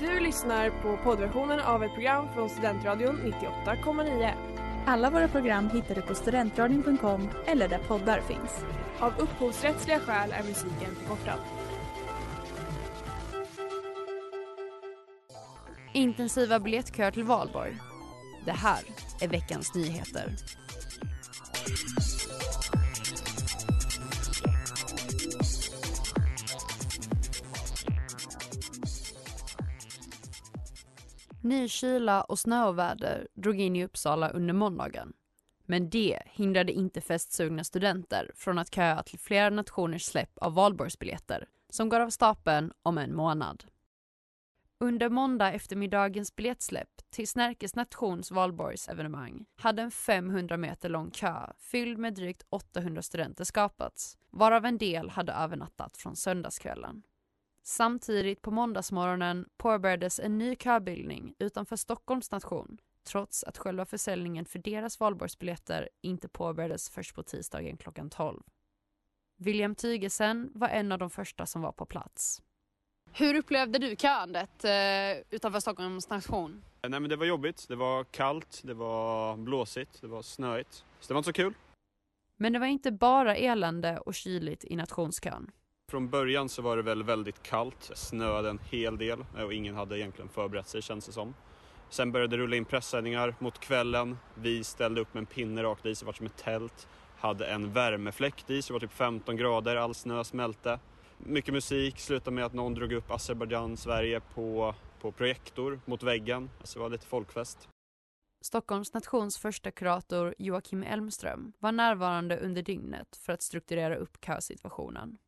Du lyssnar på poddversionen av ett program från Studentradion 98,9. Alla våra program hittar du på studentradion.com eller där poddar finns. Av upphovsrättsliga skäl är musiken förkortad. Intensiva biljettköer till valborg. Det här är veckans nyheter. Ny kyla och snöoväder drog in i Uppsala under måndagen. Men det hindrade inte festsugna studenter från att köa till flera nationers släpp av valborgsbiljetter som går av stapeln om en månad. Under måndag eftermiddagens biljettsläpp till Snärkes nations valborgsevenemang hade en 500 meter lång kö fylld med drygt 800 studenter skapats, varav en del hade övernattat från söndagskvällen. Samtidigt på måndagsmorgonen påbörjades en ny köbildning utanför Stockholms nation trots att själva försäljningen för deras valborgsbiljetter inte påbörjades först på tisdagen klockan 12. William Tygesen var en av de första som var på plats. Hur upplevde du köandet eh, utanför Stockholms nation? Nej men det var jobbigt, det var kallt, det var blåsigt, det var snöigt. Så det var inte så kul. Men det var inte bara elände och kyligt i nationskön. Från början så var det väl väldigt kallt, snöade en hel del och ingen hade egentligen förberett sig känns det som. Sen började det rulla in pressändningar mot kvällen. Vi ställde upp med en pinne rakt i, så det var som ett tält. Hade en värmefläkt i, så det var typ 15 grader, all snö smälte. Mycket musik, slutade med att någon drog upp Azerbajdzjan, Sverige på, på projektor mot väggen. Alltså det var lite folkfest. Stockholms nations första kurator Joakim Elmström var närvarande under dygnet för att strukturera upp kösituationen.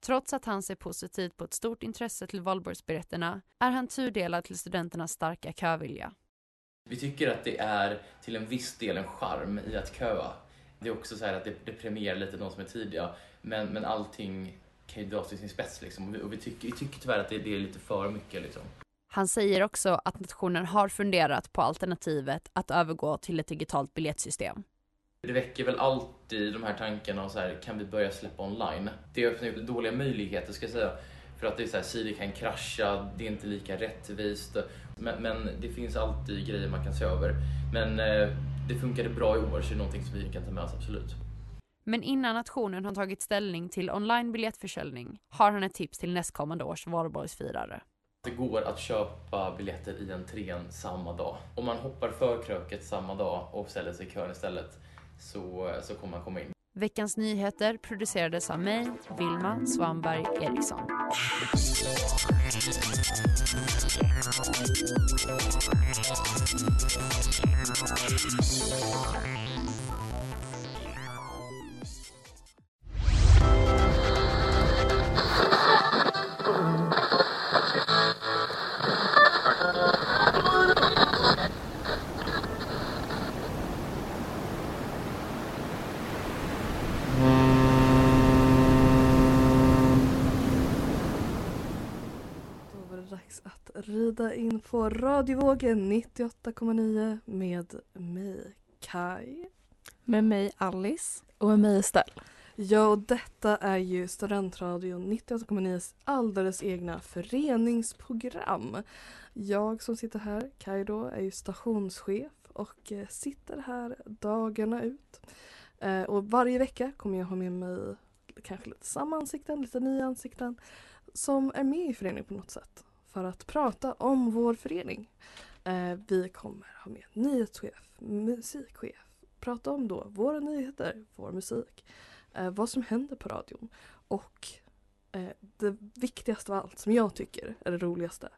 Trots att han ser positivt på ett stort intresse till valborgsbiljetterna är han tudelad till studenternas starka kövilja. Vi tycker att det är till en viss del en charm i att köa. Det är också så att det, det premierar lite de som är tidiga, men, men allting kan ju dras till sin spets liksom. Och vi, och vi, tycker, vi tycker tyvärr att det, det är lite för mycket liksom. Han säger också att nationen har funderat på alternativet att övergå till ett digitalt biljettsystem. Det väcker väl alltid de här tankarna och så här, kan vi börja släppa online? Det öppnar upp dåliga möjligheter ska jag säga. För att det är så här, sidor kan krascha, det är inte lika rättvist. Men, men det finns alltid grejer man kan se över. Men eh, det funkade bra i år så det är någonting som vi kan ta med oss absolut. Men innan nationen har tagit ställning till online biljettförsäljning har han ett tips till nästkommande års valborgsfirare. Det går att köpa biljetter i entrén samma dag. Om man hoppar förkröket samma dag och ställer sig i kön istället så, så kommer man komma in. Veckans nyheter producerades av mig, Vilma Svanberg Eriksson. Mm. Rida in på radiovågen 98,9 med mig, Kai. Med mig Alice. Och med mig Estelle. Ja, och detta är ju Studentradion 98,9s alldeles egna föreningsprogram. Jag som sitter här, Kai då, är ju stationschef och eh, sitter här dagarna ut. Eh, och varje vecka kommer jag ha med mig kanske lite samma ansikten, lite nya ansikten som är med i föreningen på något sätt för att prata om vår förening. Eh, vi kommer ha med nyhetschef, musikchef, prata om då våra nyheter, vår musik, eh, vad som händer på radion och eh, det viktigaste av allt som jag tycker är det roligaste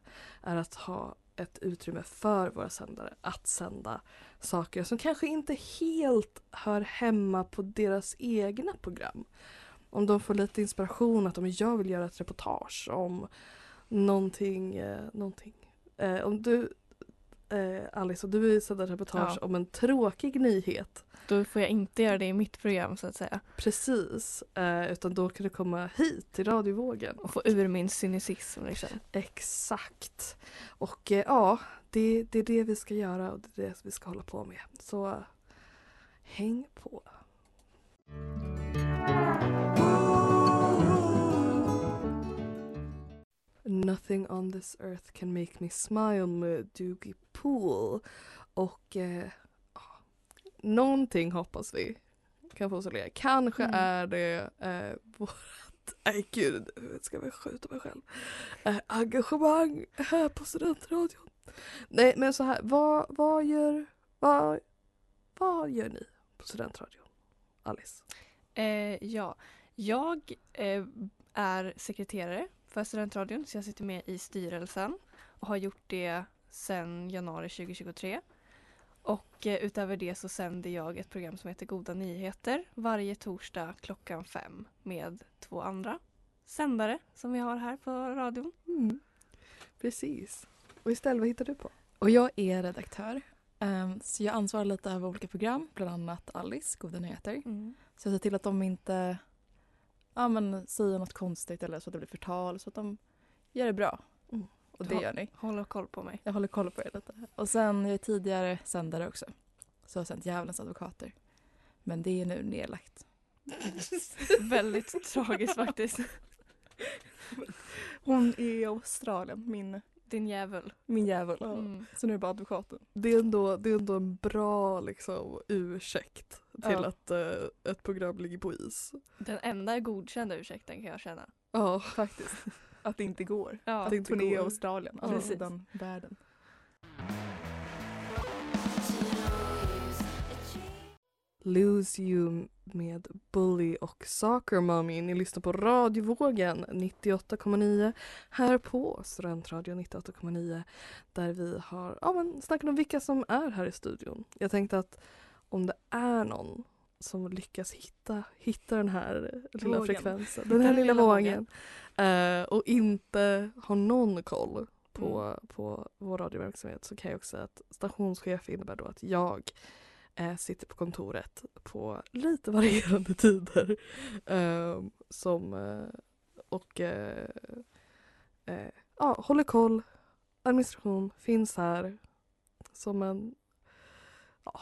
är att ha ett utrymme för våra sändare att sända saker som kanske inte helt hör hemma på deras egna program. Om de får lite inspiration att om jag vill göra ett reportage om någonting, eh, någonting. Eh, om du eh, Alice, om du vill sända reportage Ja. om en tråkig nyhet Då får jag inte göra det i mitt program så att säga. Precis, eh, utan då kan du komma hit till radiovågen. Och få ur min cynism liksom. Exakt. Och eh, ja, det, det är det vi ska göra och det är det vi ska hålla på med. Så eh, häng på. Nothing on this earth can make me smile med Doogie Pool. Och eh, någonting hoppas vi kan få oss att le. Kanske Mm. är det eh, vårt, nej gud, ska jag skjuta mig själv. Eh, engagemang här på studentradion. Nej men så här, vad, vad gör, vad, vad gör ni på studentradion? Alice? Eh, ja, jag eh, är sekreterare för Studentradion så jag sitter med i styrelsen och har gjort det sedan januari 2023. Och eh, utöver det så sänder jag ett program som heter Goda nyheter varje torsdag klockan fem med två andra sändare som vi har här på radion. Mm. Precis. Och istället, vad hittar du på? Och jag är redaktör. Ehm, så jag ansvarar lite över olika program, bland annat Alice, Goda nyheter. Så jag ser till att de inte ja, men, säger något konstigt eller så att det blir förtal så att de gör det bra. Mm. Och det gör ni. Håller koll på mig. Jag håller koll på er lite. Och sen, jag är tidigare sändare också. Så jag har sänt Djävulens advokater. Men det är nu nedlagt. Väldigt tragiskt faktiskt. Hon är i Australien, min, Din jävel. min djävul. Mm. Så nu är det bara advokaten. Det är ändå, det är ändå en bra liksom, ursäkt till Ja. att eh, ett program ligger på is. Den enda godkända ursäkten kan jag känna. Ja, Faktiskt. Att det inte går. Ja. Att det inte turné i. Australien, Ja. andra Precis. sidan världen. Lose You med Bully och Soccer Mommy. Ni lyssnar på radiovågen 98,9 här på Studentradion 98,9 där vi har ja, men, snackat om vilka som är här i studion. Jag tänkte att om det är någon som lyckas hitta, hitta den här lilla Vågen. frekvensen, den här Den lilla lilla vågen eh, och inte har någon koll på, Mm. på vår radioverksamhet så kan jag också säga att stationschef innebär då att jag eh, sitter på kontoret på lite varierande tider. Eh, som, eh, och eh, eh, ja, håller koll, administration, finns här som en ja,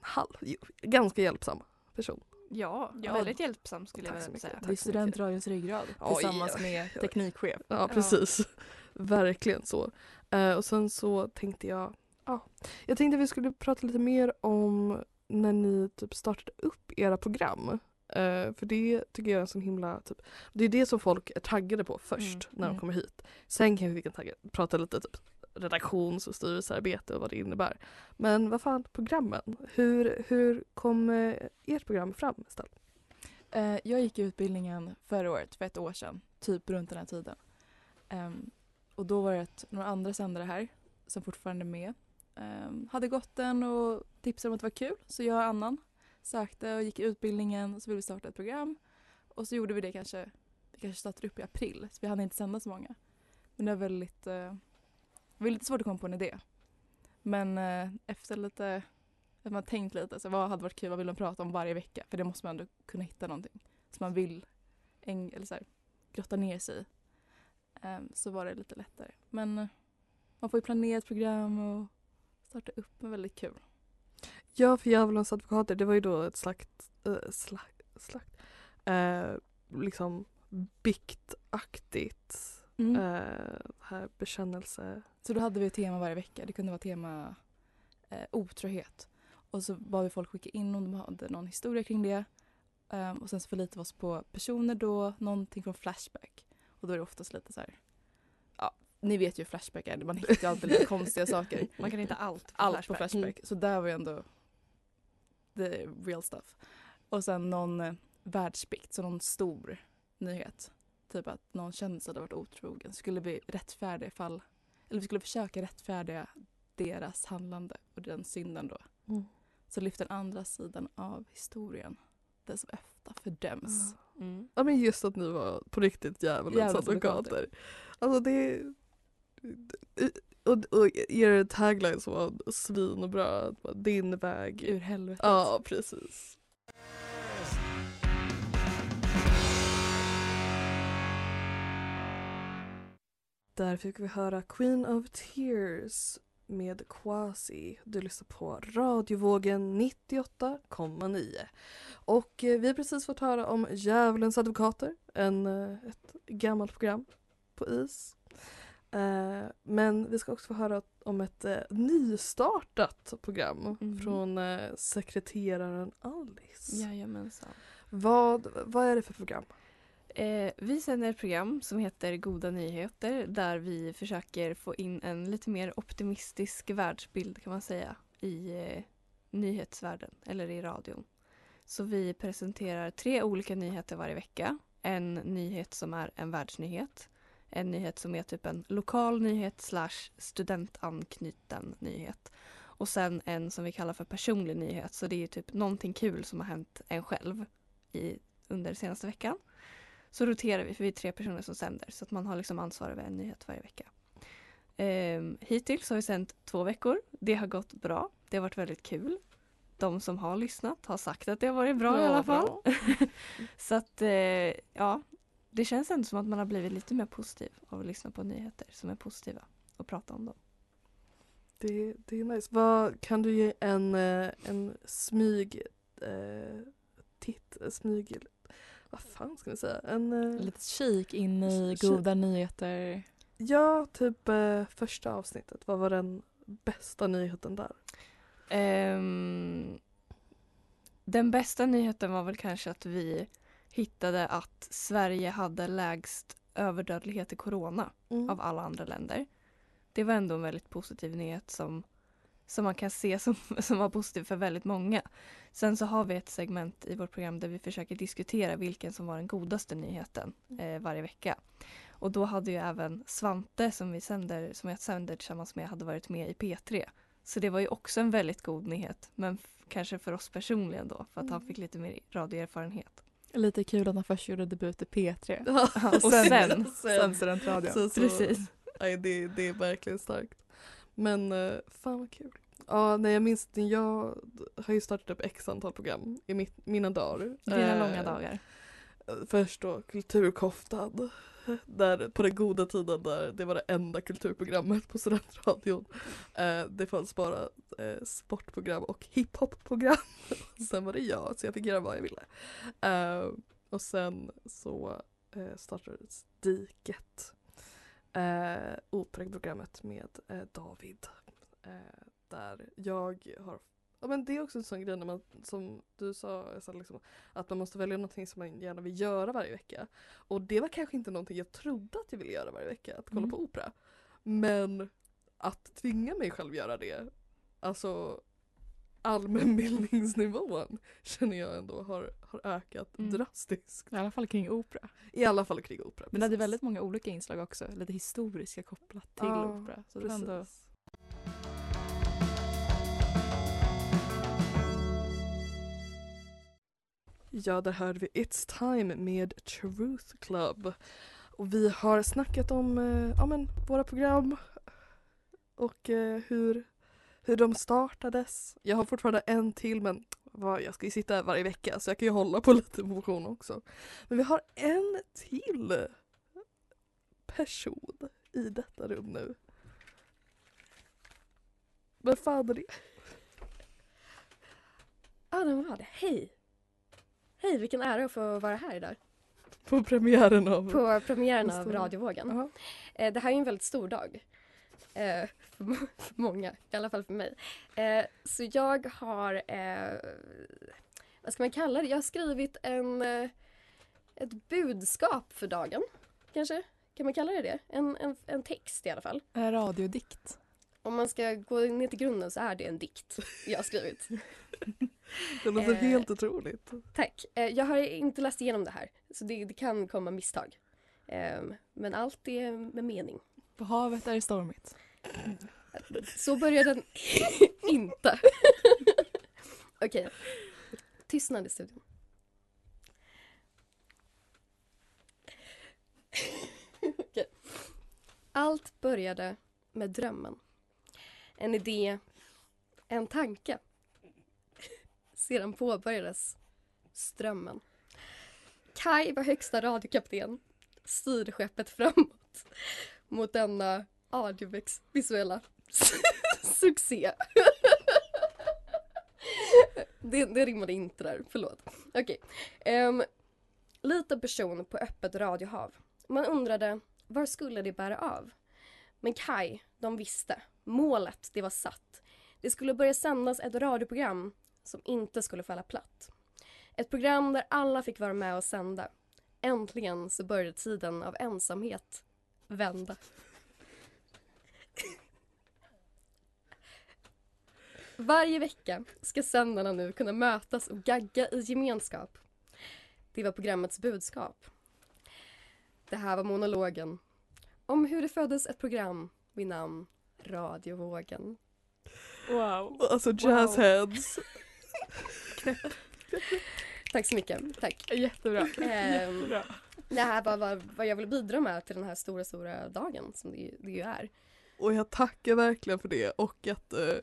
halv, ganska hjälpsam person. Ja, Ja. väldigt hjälpsam skulle jag vilja säga. Det är studentradions ryggrad Oj, tillsammans oj, med teknikchef. Ja, Ja. precis. Verkligen så. Eh, och sen så tänkte jag, ja, jag tänkte vi skulle prata lite mer om när ni typ startade upp era program. Eh, för det tycker jag är en sån himla, typ, det är det som folk är taggade på först Mm, när de mm. kommer hit. Sen kan vi kan tagga, prata lite typ redaktions och styrelsearbete och vad det innebär. Men vad fan, programmen. Hur, hur kom eh, ert program fram istället? Eh, jag gick utbildningen förra året, för ett år sedan, typ runt den här tiden. Ehm, och då var det några andra sändare här som fortfarande är med. Ehm, hade gått den och tipsade om att det var kul, så jag och Annan sökte och gick utbildningen och så ville vi starta ett program. Och så gjorde vi det kanske, vi kanske startade upp i april, så vi hann inte sända så många. Men det var väldigt, eh, det var lite svårt att komma på en idé. Men eh, efter lite, att man tänkt lite, så vad hade varit kul, vad vill man prata om varje vecka? För det måste man ändå kunna hitta någonting som man vill äng, eller så här, grotta ner sig i. Eh, så var det lite lättare. Men eh, man får ju planera ett program och starta upp med väldigt kul. Ja, för Djävulens advokater, det var ju då ett slakt, äh, slakt, slakt eh, liksom biktaktigt Mm. eh, här bekännelse. Så då hade vi ett tema varje vecka. Det kunde vara tema eh, otrohet. Och så bad vi folk skicka in om de hade någon historia kring det. Ehm, och sen så förlitade vi oss på personer då, någonting från Flashback. Och då är det oftast lite så här, ni vet ju hur Flashback är, man hittar ju alltid lite konstiga saker. Man kan inte allt på Allt Flashback. på Flashback. Så där var ju ändå the real stuff. Och sen någon eh, världsbikt, så någon stor nyhet. Typ att någon kändis hade varit otrogen. Skulle vi rättfärdiga ifall, eller vi skulle försöka rättfärdiga deras handlande och den synden då. Mm. Så lyfter den andra sidan av historien. Den som efter fördöms. Mm. Ja men just att ni var på riktigt djävulens advokater. Alltså det och, och er tagline som var svinbra, att bara, din väg. Ur helvetet. Ja precis. Där fick vi höra Queen of Tears med Quasi. Du lyssnar på radiovågen 98,9. Och eh, vi har precis fått höra om Djävulens advokater, en, eh, ett gammalt program på is. Eh, men vi ska också få höra om ett eh, nystartat program Mhm. från eh, sekreteraren Alice. Jajamensan. Vad, vad är det för program? Eh, vi sänder ett program som heter Goda nyheter där vi försöker få in en lite mer optimistisk världsbild kan man säga i eh, nyhetsvärlden eller i radion. Så vi presenterar tre olika nyheter varje vecka. En nyhet som är en världsnyhet. En nyhet som är typ en lokal nyhet slash studentanknuten nyhet. Och sen en som vi kallar för personlig nyhet. Så det är typ någonting kul som har hänt en själv i, under senaste veckan så roterar vi för vi är tre personer som sänder så att man har liksom ansvar över en nyhet varje vecka. Ehm, hittills har vi sänt två veckor. Det har gått bra. Det har varit väldigt kul. De som har lyssnat har sagt att det har varit bra i alla fall. så att eh, ja, det känns ändå som att man har blivit lite mer positiv av att lyssna på nyheter som är positiva och prata om dem. Det, det är nice. Vad, kan du ge en, eh, en smyg eh, titt, smyg, vad fan ska vi säga? En, eh, Lite kik in i Kik. goda nyheter. ja, typ eh, första avsnittet. Vad var den bästa nyheten där? Ehm, den bästa nyheten var väl kanske att vi hittade att Sverige hade lägst överdödlighet i corona Mm. av alla andra länder. Det var ändå en väldigt positiv nyhet som, som man kan se som, som var positiv för väldigt många. Sen så har vi ett segment i vårt program där vi försöker diskutera vilken som var den godaste nyheten eh, varje vecka. Och då hade ju även Svante som vi sänder, som jag sänder tillsammans med, hade varit med i P3. Så det var ju också en väldigt god nyhet. Men kanske för oss personligen då, för att han Mm. fick lite mer radioerfarenhet. Lite kul att han först gjorde debut i P3. Och sen, sen studentradion. Så, så, precis. Nej, det, det är verkligen starkt. Men eh, fan vad kul. Ja, nej, jag minns det. Jag har ju startat upp x antal program i mitt, mina dagar. Dina Eh, långa dagar. Först då Kulturkoftad. Där, på den goda tiden där det var det enda kulturprogrammet på studentradion. Eh, det fanns bara eh, sportprogram och hiphopprogram. sen var det jag så jag fick göra vad jag ville. Eh, och sen så eh, startades Diket. Eh, Operaprogrammet med eh, David. Eh, där jag har Ja men det är också en sån grej när man, som du sa, Essa, liksom, att man måste välja någonting som man gärna vill göra varje vecka. Och det var kanske inte någonting jag trodde att jag ville göra varje vecka, att kolla Mm. på opera. Men att tvinga mig själv göra det, alltså allmänbildningsnivån känner jag ändå har, har ökat Mm. drastiskt. I alla fall kring opera. I alla fall kring opera. Men det hade precis. väldigt många olika inslag också. Lite historiska kopplat till Ja, opera. Så det var ändå... Ja, där hörde vi It's Time med Truth Club. Och vi har snackat om eh, ja, men, våra program och eh, hur, hur de startades. Jag har fortfarande en till men vad, jag ska ju sitta här varje vecka så jag kan ju hålla på lite motion också. Men vi har en till person i detta rum nu. Vem fan är det? Adam Wad, hej! Hej, vilken ära att få vara här idag På premiären av... på premiären av. Radiovågen. Jaha. Eh, det här är en väldigt stor dag. Eh, för, må- för många, i alla fall för mig. Eh, så jag har, vad ska man kalla det? Jag har skrivit en, ett budskap för dagen, kanske? Kan man kalla det det? En, en, en text i alla fall. En radiodikt. Om man ska gå ner till grunden så är det en dikt jag har skrivit. Det låter Eh, helt otroligt. Tack. Eh, jag har inte läst igenom det här, så det, det kan komma misstag. Eh, men allt är med mening. På havet är det stormigt. Så börjar den inte. Okej. Tystnad i studion. Okej. Allt började med drömmen. En idé, en tanke. Sedan påbörjades strömmen. Kai var högsta radiokapten, styrde skeppet framåt mot denna audiovisuella succé. det, det rimmade inte där, förlåt. Okej. Ehm, liten person på öppet radiohav. Man undrade, var skulle det bära av? Men Kai, de visste. Målet, det var satt. Det skulle börja sändas ett radioprogram som inte skulle falla platt. Ett program där alla fick vara med och sända. Äntligen så började tiden av ensamhet vända. Varje vecka ska sändarna nu kunna mötas och gagga i gemenskap. Det var programmets budskap. Det här var monologen om hur det föddes ett program vid namn Radiovågen. Wow. Alltså jazzheads. Tack så mycket. Tack. Jättebra. Ehm, Bra. det här var vad, vad jag vill bidra med till den här stora, stora dagen som det, ju- det ju är. Och jag tackar verkligen för det och att eh,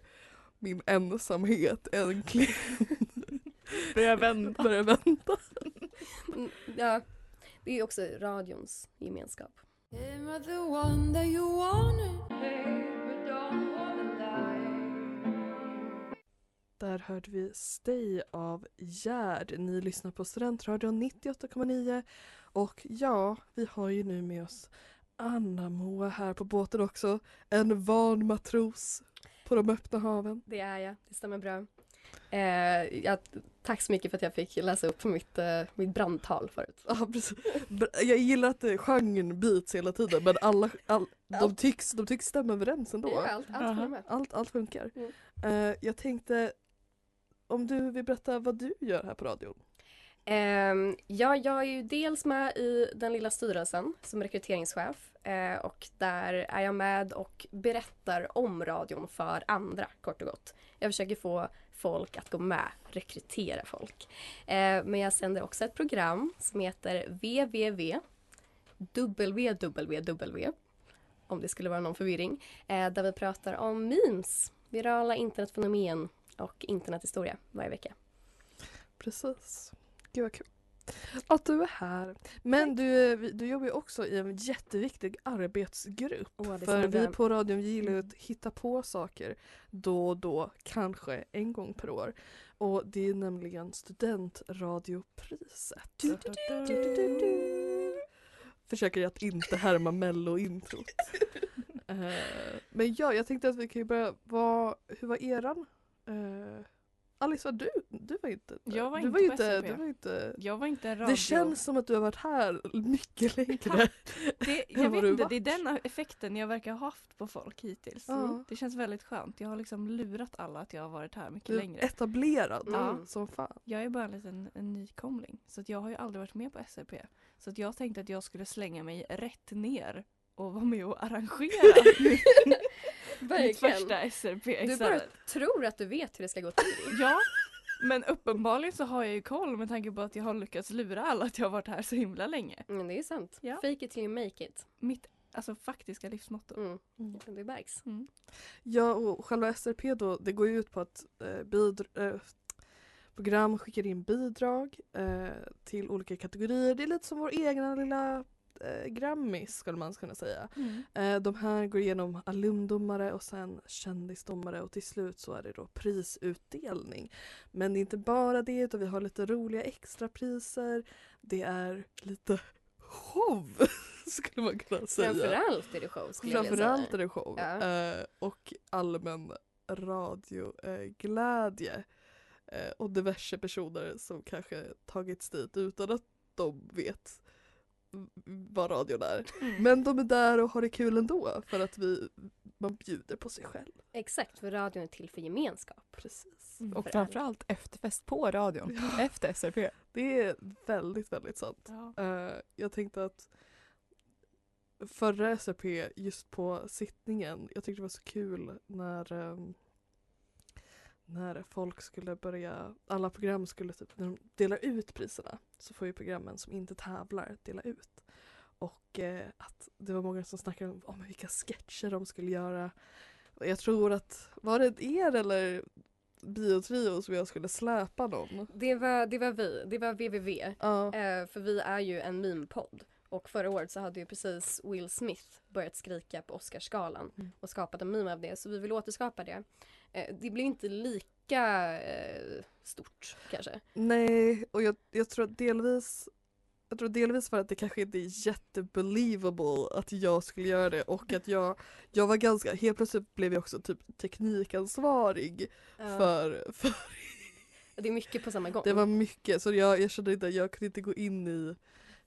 min ensamhet äntligen Börjar vända. börjar vända. Mm, Ja, det är också radions gemenskap. Där hörde vi Stay av Gerd. Ni lyssnar på Studentradion 98,9 och ja, vi har ju nu med oss Anna-Moa här på båten också. En van matros på de öppna haven. Det är jag, det stämmer bra. Eh, jag, tack så mycket för att jag fick läsa upp mitt, eh, mitt brandtal förut. Ja, precis. Jag gillar att genren byts hela tiden men alla, all, de, tycks, de tycks stämma överens ändå. Ja, allt, allt. Allt, allt funkar. Mm. Eh, jag tänkte om du vill berätta vad du gör här på radion? Ehm, ja, jag är ju dels med i den lilla styrelsen som rekryteringschef eh, och där är jag med och berättar om radion för andra kort och gott. Jag försöker få folk att gå med, rekrytera folk. Eh, men jag sänder också ett program som heter www www om det skulle vara någon förvirring, eh, där vi pratar om memes, virala internetfenomen och internethistoria varje vecka. Precis. Gud vad kul. Att du är här. Men du, du jobbar ju också i en jätteviktig arbetsgrupp. Det För vi på radion gillar ju att hitta på saker då och då, kanske en gång per år. Och det är nämligen studentradiopriset. Du, du, du. Försöker att inte härma mello-introt. Eh, Men ja, jag tänkte att vi kan ju börja, vad, hur var eran? Uh, Alice, var du, du var inte där. Jag var du inte var ju på inte, SVP. du var inte Jag var inte en radio... det känns som att du har varit här mycket längre. Det, jag vet inte, det är den effekten jag verkar ha haft på folk hittills. Ja. Det känns väldigt skönt. Jag har liksom lurat alla att jag har varit här mycket Du är längre. etablerad Mm. som fan. Jag är bara en liten en nykomling. Så att jag har ju aldrig varit med på SRP. Så att jag tänkte att jag skulle slänga mig rätt ner och vara med och arrangera mitt, första SRP Du bara tror att du vet hur det ska gå till. Ja, men uppenbarligen så har jag ju koll med tanke på att jag har lyckats lura alla att jag har varit här så himla länge. Men det är sant. Ja. Fake it till you make it. Mitt alltså, faktiska livsmotto. Mm. Mm. Det märks. Mm. Ja och själva SRP då, det går ju ut på att eh, bidra, eh, program skickar in bidrag eh, till olika kategorier. Det är lite som vår egna lilla eh, Grammis skulle man kunna säga. Mm. Eh, de här går igenom alumndomare och sen kändisdomare och till slut så är det då prisutdelning. Men det är inte bara det utan vi har lite roliga extrapriser. Det är lite show skulle man kunna säga. Framförallt är det show skulle jag Framförallt är säga. det show. Ja. Eh, och allmän radioglädje. Eh, och diverse personer som kanske tagits dit utan att de vet vad radion är. Mm. Men de är där och har det kul ändå för att vi, man bjuder på sig själv. Exakt, för radion är till för gemenskap. Precis. Mm. Och För framförallt efterfest på radion. Ja. Efter SRP. Det är väldigt, väldigt sant. Ja. Eh, jag tänkte att förra SRP just på sittningen, jag tyckte det var så kul när ehm, när folk skulle börja, alla program skulle typ, när de delar ut priserna så får ju programmen som inte tävlar dela ut. Och eh, att det var många som snackade om, om vilka sketcher de skulle göra. Jag tror att, var det er eller Biotrio som jag skulle släpa någon? Det var, det var vi, det var www. Ja. Eh, för vi är ju en meme-podd. Och förra året så hade ju precis Will Smith börjat skrika på Oscarsgalan Mm. och skapat en meme av det. Så vi vill återskapa det. Eh, det blir inte lika eh, stort kanske. Nej, och jag, jag tror att delvis jag tror delvis för att det kanske inte är jättebelievable att jag skulle göra det och att jag, jag var ganska, helt plötsligt blev jag också typ teknikansvarig för, för Det är mycket på samma gång. det var mycket så jag, jag kände inte, jag kunde inte gå in i,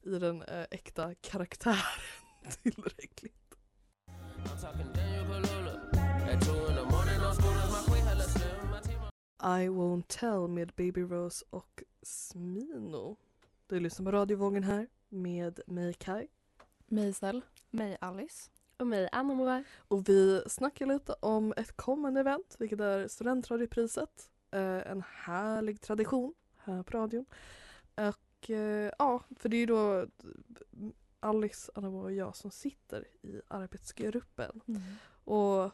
i den äh, äkta karaktären tillräckligt. I won't tell med Baby Rose och Smino. Du lyssnar på radiovågen här med mig Kai. Mejsel. Mig Alice. Och mig, Anna Moa. Och vi snackar lite om ett kommande event vilket är Studentradiopriset. Eh, en härlig tradition här på radion. Och eh, ja, för det är ju då Alice, Anna och jag som sitter i arbetsgruppen. Och,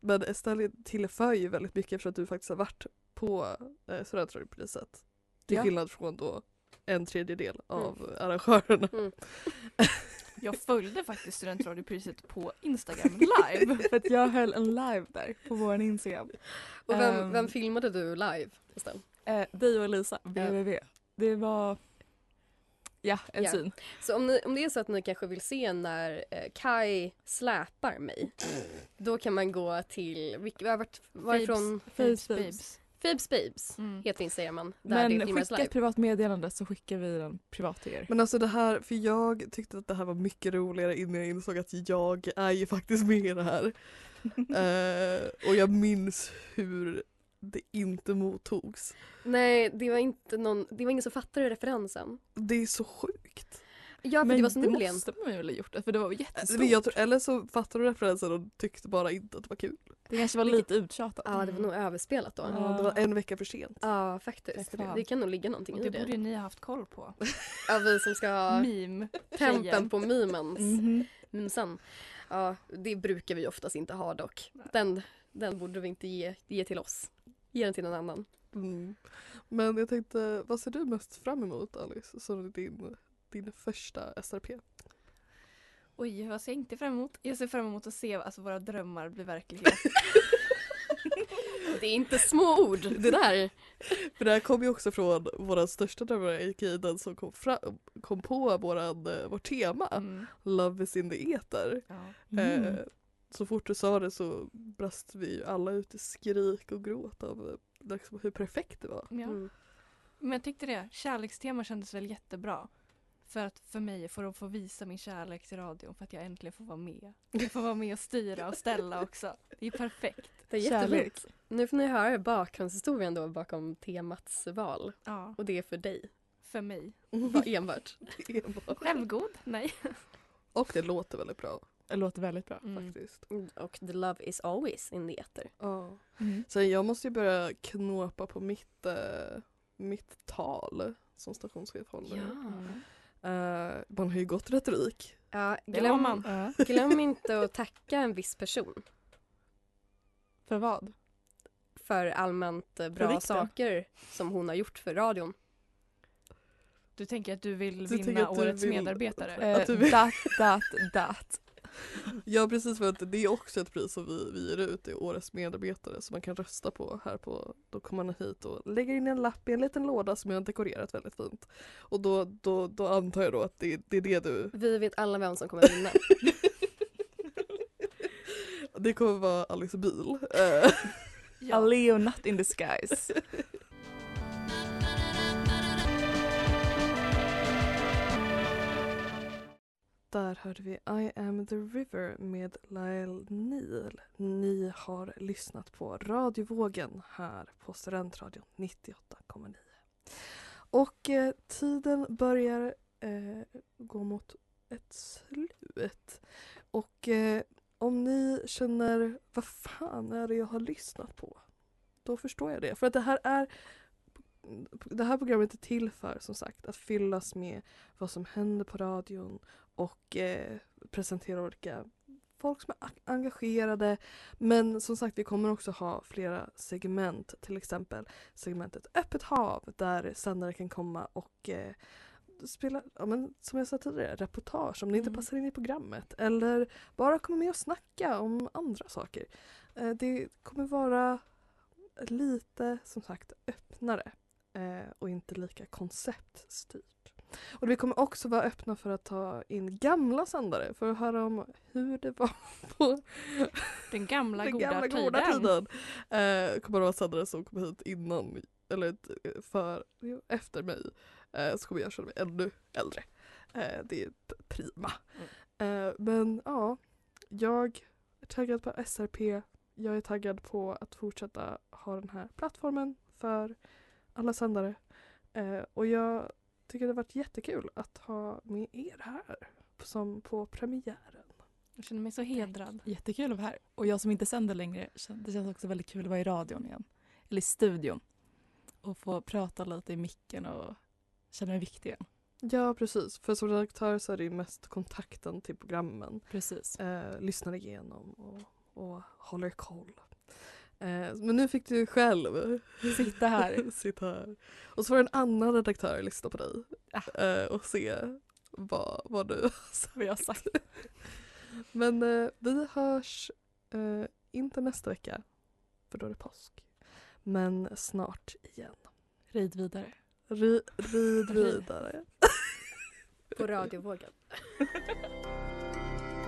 men Estelle tillför ju väldigt mycket eftersom att du faktiskt har varit på eh, Studentradiopriset. Till Ja. skillnad från då en tredjedel av arrangörerna. Mm. Jag följde faktiskt Studentradiopriset på Instagram live. För att jag höll en live där på vår Instagram. Och vem, Ehm. vem filmade du live? Eh, dig och Elisa, www. Det var ja, en Ja. syn. Så om, ni, om det är så att ni kanske vill se när eh, Kai släpar mig, då kan man gå till, vilk, vart, varifrån? Fabes Fabes. Babes. Fabes Babes Mm. heter Instagramen. Där det Men skicka ett privat meddelande så skickar vi den privat till er. Men alltså det här, för jag tyckte att det här var mycket roligare innan jag insåg att jag är ju faktiskt med i det här. Eh, och jag minns hur det inte mottogs. Nej, det var inte någon, det var ingen som fattade referensen. Det är så sjukt. Ja, för Men det var så det nyligen. måste man väl ha gjort, för det var jättestort. Eller, jag tror, eller så fattade du referensen och tyckte bara inte att det var kul. Det kanske var lite uttjatat. Ja, det var nog överspelat då. Ja. Ja, Ja, det var en vecka för sent. faktiskt. Tack fan. Det kan nog ligga någonting Och i det det. borde ju ni ha haft koll på. Ja, vi som ska ha Meme. tempen på memens. Mhm. Memsen. Ja, det brukar vi oftast inte ha dock. Den, den borde vi inte ge, ge till oss. Ge den till någon annan. Mm. Men jag tänkte, vad ser du mest fram emot Alice? Som din, din första SRP? Oj, vad ser jag inte fram emot? Jag ser fram emot att se alltså, våra drömmar bli verklighet. Det är inte små ord det där. För det här kom ju också från våra största drömmar, den som kom, fram, kom på våran, eh, vårt tema. Mm. Love is in the ether. Ja. Mm. Eh, så fort du sa det så brast vi ju alla ut i skrik och gråt av eh, liksom, hur perfekt det var. Ja. Mm. Men jag tyckte det. Kärlekstema kändes väl jättebra. För att för mig, för att få visa min kärlek till radion, för att jag äntligen får vara med. Jag får vara med och styra och ställa också. Det är perfekt. Det är jättefint. Nu får ni höra bakgrundshistorien då bakom temats val. Ja, Och det är för dig. för mig. Enbart. Självgod? Nej. och det låter väldigt bra Det låter väldigt bra. Mm. faktiskt. Och the love is always in the ether. Ja. Mm. Sen jag måste ju börja knåpa på mitt, eh, mitt tal som stationschef håller. Mm. Eh, man har ju gått retorik. Ja, glöm, man. Ja. glöm inte att tacka en viss person För vad? för allmänt eh, bra vikten. saker som hon har gjort för radion. Du tänker att du vill vinna att du årets vill- medarbetare? Att du vill- dat, dat, dat. Ja precis för att det är också ett pris som vi, vi ger ut, är årets medarbetare som man kan rösta på här på, då kommer man hit och lägger in en lapp i en liten låda som jag har dekorerat väldigt fint. Och då, då, då antar jag då att det, det är det du, Vi vet alla vem som kommer vinna. det kommer vara Alice bil. Eh, A Leo not in disguise. Där hörde vi I am the river med Lyle Neal. Ni har lyssnat på radiovågen här på Studentradion 98,9. Och eh, tiden börjar eh, gå mot ett slut. Och eh, om ni känner vad fan är det jag har lyssnat på? Då förstår jag det. För att det här är det här programmet är till för som sagt att fyllas med vad som händer på radion och eh, presentera olika folk som är engagerade. Men som sagt, vi kommer också ha flera segment. Till exempel segmentet Öppet hav där sändare kan komma och eh, spela, ja, men, som jag sa tidigare, reportage om det inte Mm. passar in i programmet. Eller bara komma med och snacka om andra saker. Eh, det kommer vara lite som sagt öppnare och inte lika konceptstyrt. Och vi kommer också vara öppna för att ta in gamla sändare för att höra om hur det var på Den gamla, den goda, gamla tiden. goda tiden. Eh, kommer det vara sändare som kommer hit innan eller eh, för, efter mig eh, så kommer jag känna mig ännu äldre. Eh, det är prima. Mm. Eh, men ja, jag är taggad på SRP. Jag är taggad på att fortsätta ha den här plattformen för alla sändare. Eh, och jag tycker det har varit jättekul att ha med er här som på premiären. Jag känner mig så hedrad. Jättekul att vara här. Och jag som inte sänder längre, det känns också väldigt kul att vara i radion igen. Eller i studion. Och få prata lite i micken och känna mig viktig igen. Ja precis, för som redaktör så är det ju mest kontakten till programmen. Precis. Eh, lyssnar igenom och, och håller koll. Eh, men nu fick du själv Sitta här. sitta här. Och så får en annan redaktör lyssna på dig Ah. eh, och se vad, vad du. Vad jag har sagt. Men eh, vi hörs inte nästa vecka, för då är det påsk. Men snart igen. Rid vidare. Ri, rid vidare. På radiovågen.